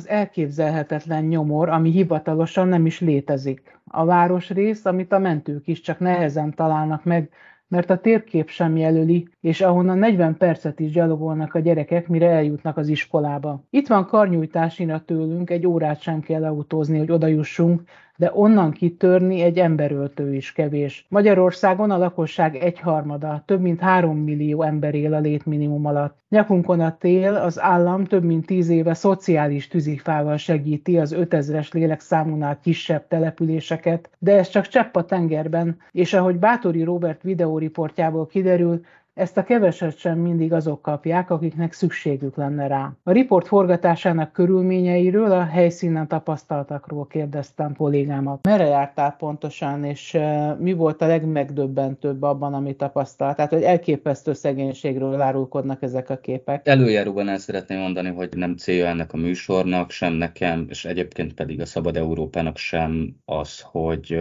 Az elképzelhetetlen nyomor, ami hivatalosan nem is létezik. A városrész, amit a mentők is csak nehezen találnak meg, mert a térkép sem jelöli, és ahonnan 40 percet is gyalogolnak a gyerekek, mire eljutnak az iskolába. Itt van karnyújtásina tőlünk, egy órát sem kell autózni, hogy odajussunk, de onnan kitörni egy emberöltő is kevés. Magyarországon a lakosság egyharmada, több mint három millió ember él a létminimum alatt. Nyakunkon a tél, az állam több mint tíz éve szociális tűzifával segíti az 5000-es lélekszámúnál kisebb településeket, de ez csak csepp a tengerben, és ahogy Bátori Robert videóriportjából kiderül, ezt a keveset sem mindig azok kapják, akiknek szükségük lenne rá. A riport forgatásának körülményeiről, a helyszínen tapasztaltakról kérdeztem kollégámat. Merre jártál pontosan, és mi volt a legmegdöbbentőbb abban, amit tapasztalt? Tehát, hogy elképesztő szegénységről árulkodnak ezek a képek. Előjáróban el szeretném mondani, hogy nem célja ennek a műsornak, sem nekem, és egyébként pedig a Szabad Európának sem az, hogy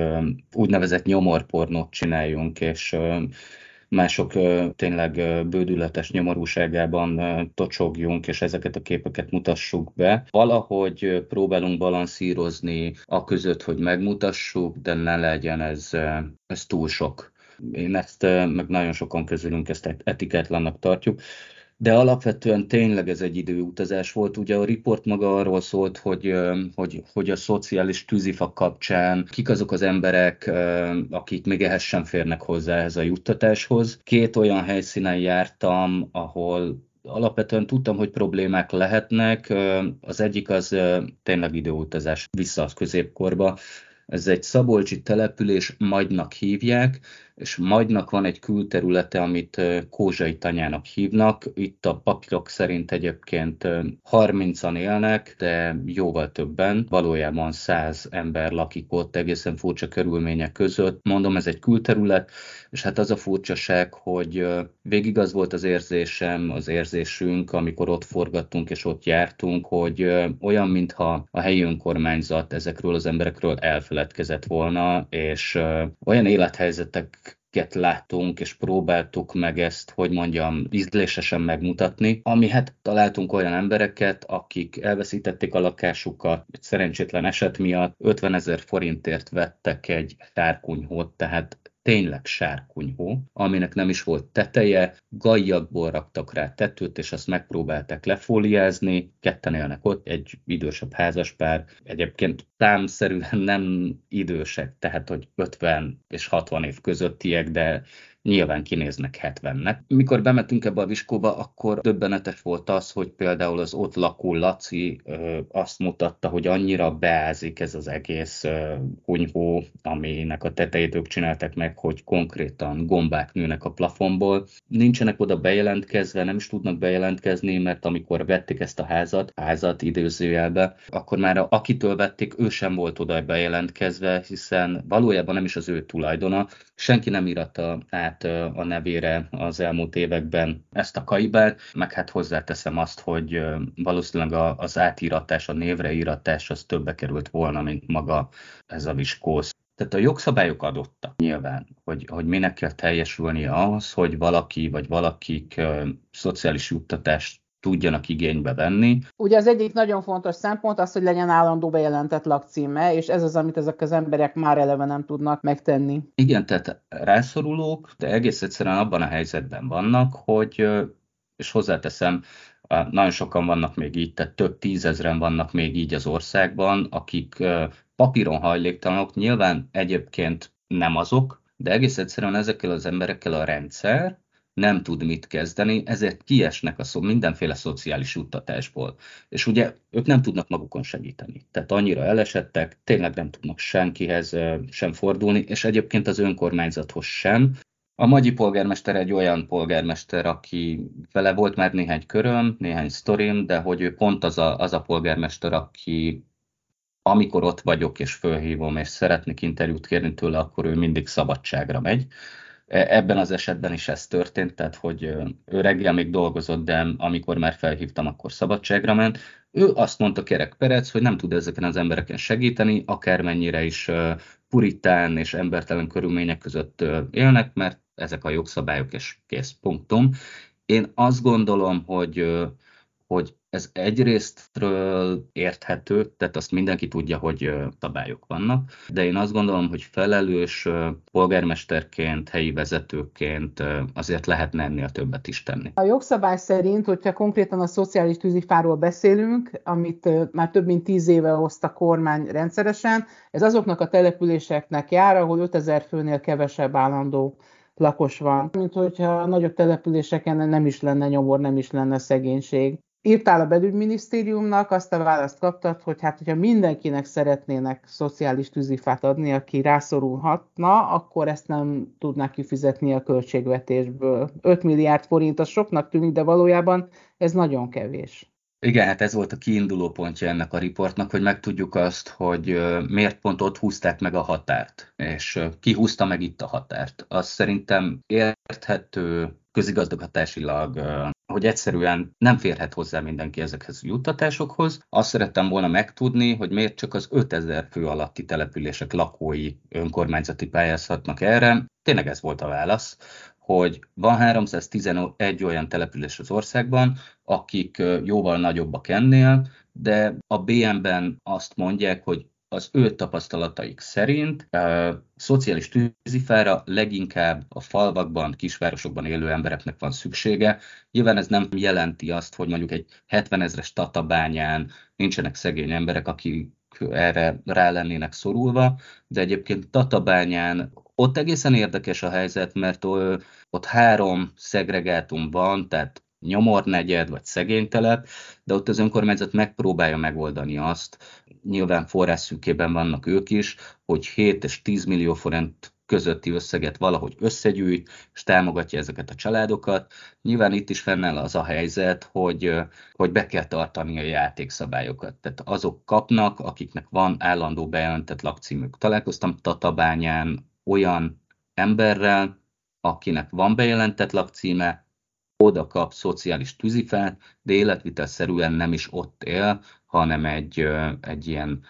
úgynevezett nyomorpornót csináljunk, és mások tényleg bődületes nyomorúságában tocsogjunk, és ezeket a képeket mutassuk be. Valahogy próbálunk balanszírozni a között, hogy megmutassuk, de ne legyen ez, ez túl sok. Én ezt, meg nagyon sokan közülünk ezt etiketlennek tartjuk de alapvetően tényleg ez egy időutazás volt. Ugye a riport maga arról szólt, hogy, hogy, hogy a szociális tűzifa kapcsán kik azok az emberek, akik még ehhez sem férnek hozzá ehhez a juttatáshoz. Két olyan helyszínen jártam, ahol alapvetően tudtam, hogy problémák lehetnek. Az egyik az tényleg időutazás vissza a középkorba. Ez egy szabolcsi település, Magynak hívják, és Magynak van egy külterülete, amit Kózsai tanyának hívnak. Itt a papírok szerint egyébként 30-an élnek, de jóval többen. Valójában 100 ember lakik ott egészen furcsa körülmények között. Mondom, ez egy külterület, és hát az a furcsaság, hogy végig az volt az érzésem, az érzésünk, amikor ott forgattunk és ott jártunk, hogy olyan, mintha a helyi önkormányzat ezekről az emberekről elfeledkezett volna, és olyan élethelyzetek láttunk, és próbáltuk meg ezt, hogy mondjam, ízlésesen megmutatni, ami hát találtunk olyan embereket, akik elveszítették a lakásukat, egy szerencsétlen eset miatt 50 ezer forintért vettek egy tárkunyhót, tehát tényleg sárkunyhó, aminek nem is volt teteje, gajjakból raktak rá tetőt, és azt megpróbálták lefóliázni, ketten élnek ott, egy idősebb házaspár, egyébként támszerűen nem idősek, tehát hogy 50 és 60 év közöttiek, de nyilván kinéznek 70-nek. Mikor bementünk ebbe a viskóba, akkor döbbenetes volt az, hogy például az ott lakó Laci ö, azt mutatta, hogy annyira beázik ez az egész ö, kunyhó, aminek a tetejét ők csináltak meg, hogy konkrétan gombák nőnek a plafonból. Nincsenek oda bejelentkezve, nem is tudnak bejelentkezni, mert amikor vették ezt a házat, házat időzőjelbe, akkor már akitől vették, ő sem volt oda bejelentkezve, hiszen valójában nem is az ő tulajdona, senki nem íratta át a nevére az elmúlt években ezt a kaibát, meg hát hozzáteszem azt, hogy valószínűleg az átíratás, a névre íratás az többe került volna, mint maga ez a viskósz. Tehát a jogszabályok adottak nyilván, hogy, hogy minek kell teljesülnie ahhoz, hogy valaki vagy valakik uh, szociális juttatást tudjanak igénybe venni. Ugye az egyik nagyon fontos szempont az, hogy legyen állandó bejelentett lakcíme, és ez az, amit ezek az emberek már eleve nem tudnak megtenni. Igen, tehát rászorulók, de egész egyszerűen abban a helyzetben vannak, hogy, és hozzáteszem, nagyon sokan vannak még így, tehát több tízezren vannak még így az országban, akik papíron hajléktalanok, nyilván egyébként nem azok, de egész egyszerűen ezekkel az emberekkel a rendszer, nem tud mit kezdeni, ezért kiesnek a szó mindenféle szociális juttatásból. És ugye ők nem tudnak magukon segíteni. Tehát annyira elesettek, tényleg nem tudnak senkihez sem fordulni, és egyébként az önkormányzathoz sem. A magyi polgármester egy olyan polgármester, aki vele volt már néhány köröm, néhány sztorim, de hogy ő pont az a, az a polgármester, aki amikor ott vagyok és fölhívom, és szeretnék interjút kérni tőle, akkor ő mindig szabadságra megy. E, ebben az esetben is ez történt, tehát hogy ő reggel még dolgozott, de amikor már felhívtam, akkor szabadságra ment. Ő azt mondta Kerek Perec, hogy nem tud ezeken az embereken segíteni, akármennyire is puritán és embertelen körülmények között élnek, mert ezek a jogszabályok, és kész, punktum. Én azt gondolom, hogy hogy ez egyrésztről érthető, tehát azt mindenki tudja, hogy szabályok vannak, de én azt gondolom, hogy felelős polgármesterként, helyi vezetőként azért lehetne ennél többet is tenni. A jogszabály szerint, hogyha konkrétan a szociális tűzifáról beszélünk, amit már több mint tíz éve hozta a kormány rendszeresen, ez azoknak a településeknek jár, ahol 5000 főnél kevesebb állandó lakos van, mint hogyha a nagyobb településeken nem is lenne nyomor, nem is lenne szegénység írtál a belügyminisztériumnak, azt a választ kaptad, hogy hát, hogyha mindenkinek szeretnének szociális tűzifát adni, aki rászorulhatna, akkor ezt nem tudná kifizetni a költségvetésből. 5 milliárd forint az soknak tűnik, de valójában ez nagyon kevés. Igen, hát ez volt a kiinduló pontja ennek a riportnak, hogy megtudjuk azt, hogy miért pont ott húzták meg a határt, és ki húzta meg itt a határt. Az szerintem érthető közigazgatásilag hogy egyszerűen nem férhet hozzá mindenki ezekhez a juttatásokhoz. Azt szerettem volna megtudni, hogy miért csak az 5000 fő alatti települések lakói önkormányzati pályázhatnak erre. Tényleg ez volt a válasz, hogy van 311 olyan település az országban, akik jóval nagyobbak ennél, de a BM-ben azt mondják, hogy az ő tapasztalataik szerint a szociális tűzifára leginkább a falvakban, kisvárosokban élő embereknek van szüksége. Nyilván ez nem jelenti azt, hogy mondjuk egy 70 ezres tatabányán nincsenek szegény emberek, akik erre rá lennének szorulva, de egyébként Tatabányán ott egészen érdekes a helyzet, mert ott három szegregátum van, tehát nyomornegyed vagy szegénytelep, de ott az önkormányzat megpróbálja megoldani azt, nyilván forrásszűkében vannak ők is, hogy 7 és 10 millió forint közötti összeget valahogy összegyűjt, és támogatja ezeket a családokat. Nyilván itt is fennáll az a helyzet, hogy, hogy be kell tartani a játékszabályokat. Tehát azok kapnak, akiknek van állandó bejelentett lakcímük. Találkoztam Tatabányán olyan emberrel, akinek van bejelentett lakcíme, oda kap szociális tűzifát, de életvitelszerűen nem is ott él, hanem egy, egy ilyen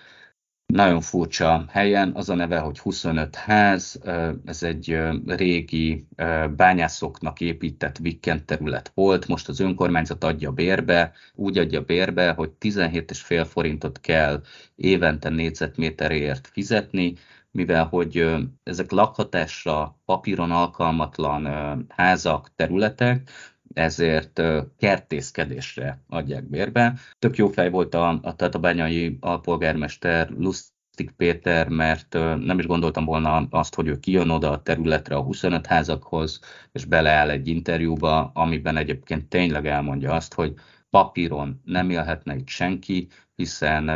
nagyon furcsa helyen, az a neve, hogy 25 ház, ez egy régi bányászoknak épített vikkent terület volt, most az önkormányzat adja bérbe, úgy adja bérbe, hogy 17,5 forintot kell évente négyzetméterért fizetni, mivel hogy ezek lakhatásra papíron alkalmatlan házak, területek, ezért kertészkedésre adják bérbe. Tök jó fej volt a, a tatabányai alpolgármester Lustig Péter, mert nem is gondoltam volna azt, hogy ő kijön oda a területre a 25 házakhoz, és beleáll egy interjúba, amiben egyébként tényleg elmondja azt, hogy papíron nem élhetne itt senki, hiszen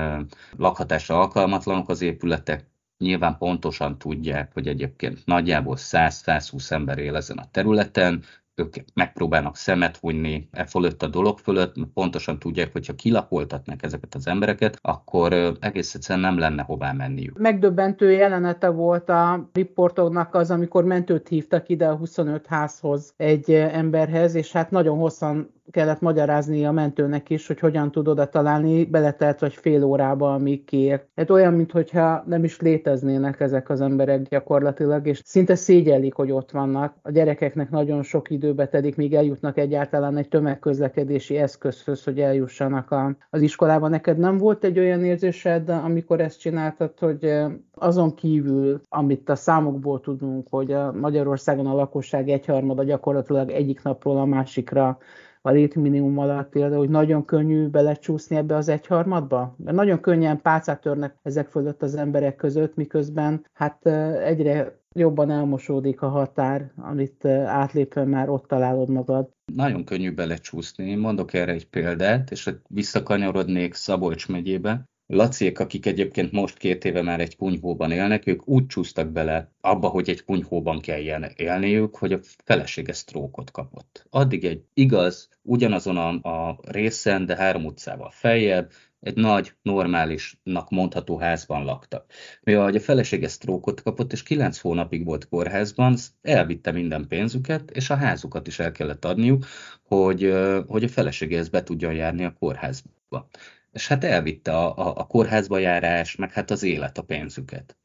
lakhatásra alkalmatlanok az épületek, nyilván pontosan tudják, hogy egyébként nagyjából 100-120 ember él ezen a területen, ők megpróbálnak szemet hunyni e fölött a dolog fölött, pontosan tudják, hogy ha kilakoltatnak ezeket az embereket, akkor egész egyszerűen nem lenne hová menniük. Megdöbbentő jelenete volt a riportoknak az, amikor mentőt hívtak ide a 25 házhoz egy emberhez, és hát nagyon hosszan kellett magyarázni a mentőnek is, hogy hogyan tud oda találni, beletelt vagy fél órába, amíg kiért. Hát olyan, mintha nem is léteznének ezek az emberek gyakorlatilag, és szinte szégyellik, hogy ott vannak. A gyerekeknek nagyon sok időbe telik, míg eljutnak egyáltalán egy tömegközlekedési eszközhöz, hogy eljussanak a, az iskolába. Neked nem volt egy olyan érzésed, amikor ezt csináltad, hogy azon kívül, amit a számokból tudunk, hogy a Magyarországon a lakosság egyharmada gyakorlatilag egyik napról a másikra a létminimum alatt él, de hogy nagyon könnyű belecsúszni ebbe az egyharmadba? Mert nagyon könnyen pálcát törnek ezek fölött az emberek között, miközben hát egyre jobban elmosódik a határ, amit átlépve már ott találod magad. Nagyon könnyű belecsúszni. Mondok erre egy példát, és visszakanyarodnék Szabolcs megyébe. Laciék, akik egyébként most két éve már egy kunyhóban élnek, ők úgy csúsztak bele abba, hogy egy kunyhóban kelljen élniük, hogy a felesége sztrókot kapott. Addig egy igaz, ugyanazon a, a részen, de három utcával feljebb, egy nagy, normálisnak mondható házban laktak. Mivel a felesége sztrókot kapott, és kilenc hónapig volt kórházban, elvitte minden pénzüket, és a házukat is el kellett adniuk, hogy, hogy a felesége ezt be tudja járni a kórházba. És hát elvitte a, a, a kórházba járás, meg hát az élet a pénzüket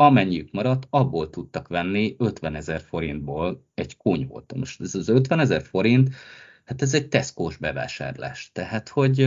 amennyiük maradt, abból tudtak venni 50 ezer forintból egy kunyhót. Most ez az 50 ezer forint, hát ez egy teszkós bevásárlás. Tehát, hogy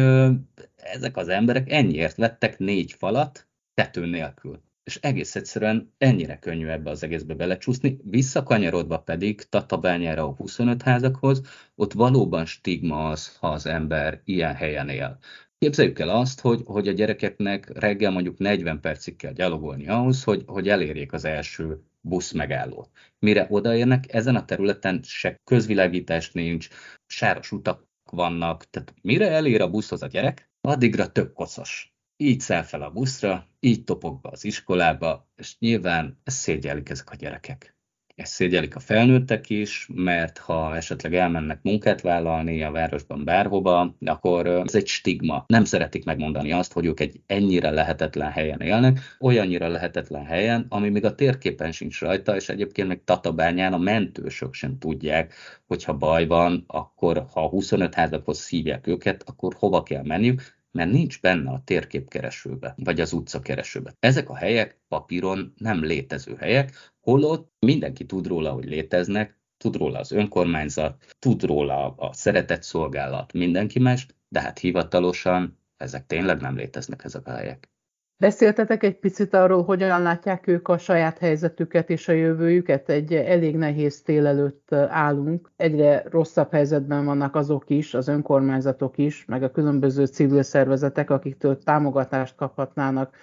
ezek az emberek ennyiért vettek négy falat tető nélkül. És egész egyszerűen ennyire könnyű ebbe az egészbe belecsúszni, visszakanyarodva pedig Tatabányára a 25 házakhoz, ott valóban stigma az, ha az ember ilyen helyen él. Képzeljük el azt, hogy, hogy a gyerekeknek reggel mondjuk 40 percig kell gyalogolni ahhoz, hogy, hogy elérjék az első busz megállót. Mire odaérnek, ezen a területen se közvilágítás nincs, sáros utak vannak, tehát mire elér a buszhoz a gyerek, addigra tök koszos. Így száll fel a buszra, így topog be az iskolába, és nyilván ezt szégyelik ezek a gyerekek ezt szégyelik a felnőttek is, mert ha esetleg elmennek munkát vállalni a városban bárhova, akkor ez egy stigma. Nem szeretik megmondani azt, hogy ők egy ennyire lehetetlen helyen élnek, olyannyira lehetetlen helyen, ami még a térképen sincs rajta, és egyébként meg Tatabányán a mentősök sem tudják, hogyha baj van, akkor ha 25 házakhoz szívják őket, akkor hova kell menniük, mert nincs benne a térképkeresőbe, vagy az utcakeresőbe. Ezek a helyek papíron nem létező helyek, holott mindenki tud róla, hogy léteznek, tud róla az önkormányzat, tud róla a szeretett szolgálat, mindenki más, de hát hivatalosan ezek tényleg nem léteznek ezek a helyek. Beszéltetek egy picit arról, hogyan látják ők a saját helyzetüket és a jövőjüket? Egy elég nehéz tél előtt állunk. Egyre rosszabb helyzetben vannak azok is, az önkormányzatok is, meg a különböző civil szervezetek, akiktől támogatást kaphatnának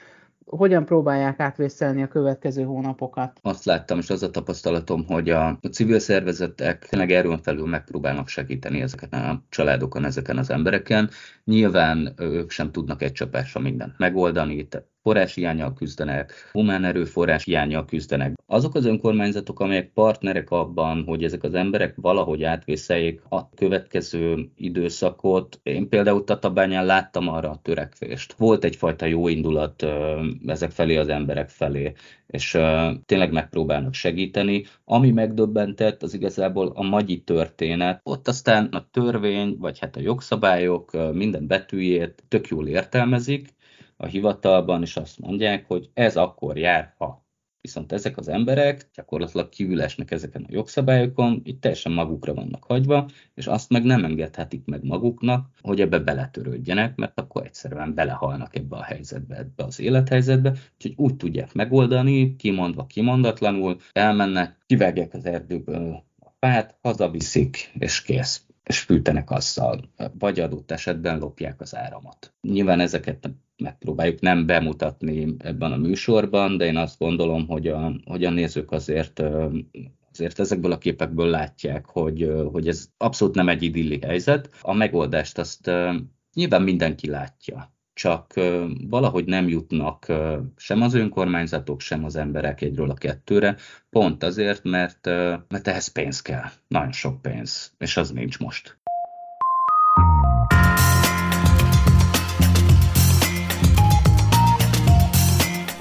hogyan próbálják átvészelni a következő hónapokat? Azt láttam, és az a tapasztalatom, hogy a, civil szervezetek tényleg erőn felül megpróbálnak segíteni ezeken a családokon, ezeken az embereken. Nyilván ők sem tudnak egy csapásra mindent megoldani, tehát forráshiányjal küzdenek, humán erőforrás hiányjal küzdenek. Azok az önkormányzatok, amelyek partnerek abban, hogy ezek az emberek valahogy átvészeljék a következő időszakot, én például Tatabányán láttam arra a törekvést. Volt egyfajta jó indulat ezek felé az emberek felé, és tényleg megpróbálnak segíteni. Ami megdöbbentett, az igazából a magyi történet. Ott aztán a törvény, vagy hát a jogszabályok minden betűjét tök jól értelmezik, a hivatalban, és azt mondják, hogy ez akkor jár, ha. Viszont ezek az emberek gyakorlatilag kívülesnek ezeken a jogszabályokon, itt teljesen magukra vannak hagyva, és azt meg nem engedhetik meg maguknak, hogy ebbe beletörődjenek, mert akkor egyszerűen belehalnak ebbe a helyzetbe, ebbe az élethelyzetbe, úgyhogy úgy tudják megoldani, kimondva, kimondatlanul, elmennek, kivágják az erdőből a fát, hazaviszik, és kész és fűtenek azzal, vagy adott esetben lopják az áramot. Nyilván ezeket megpróbáljuk nem bemutatni ebben a műsorban, de én azt gondolom, hogy a, hogy a nézők azért azért ezekből a képekből látják, hogy, hogy ez abszolút nem egy idilli helyzet. A megoldást azt nyilván mindenki látja, csak valahogy nem jutnak sem az önkormányzatok, sem az emberek egyről a kettőre, pont azért, mert, mert ehhez pénz kell, nagyon sok pénz, és az nincs most.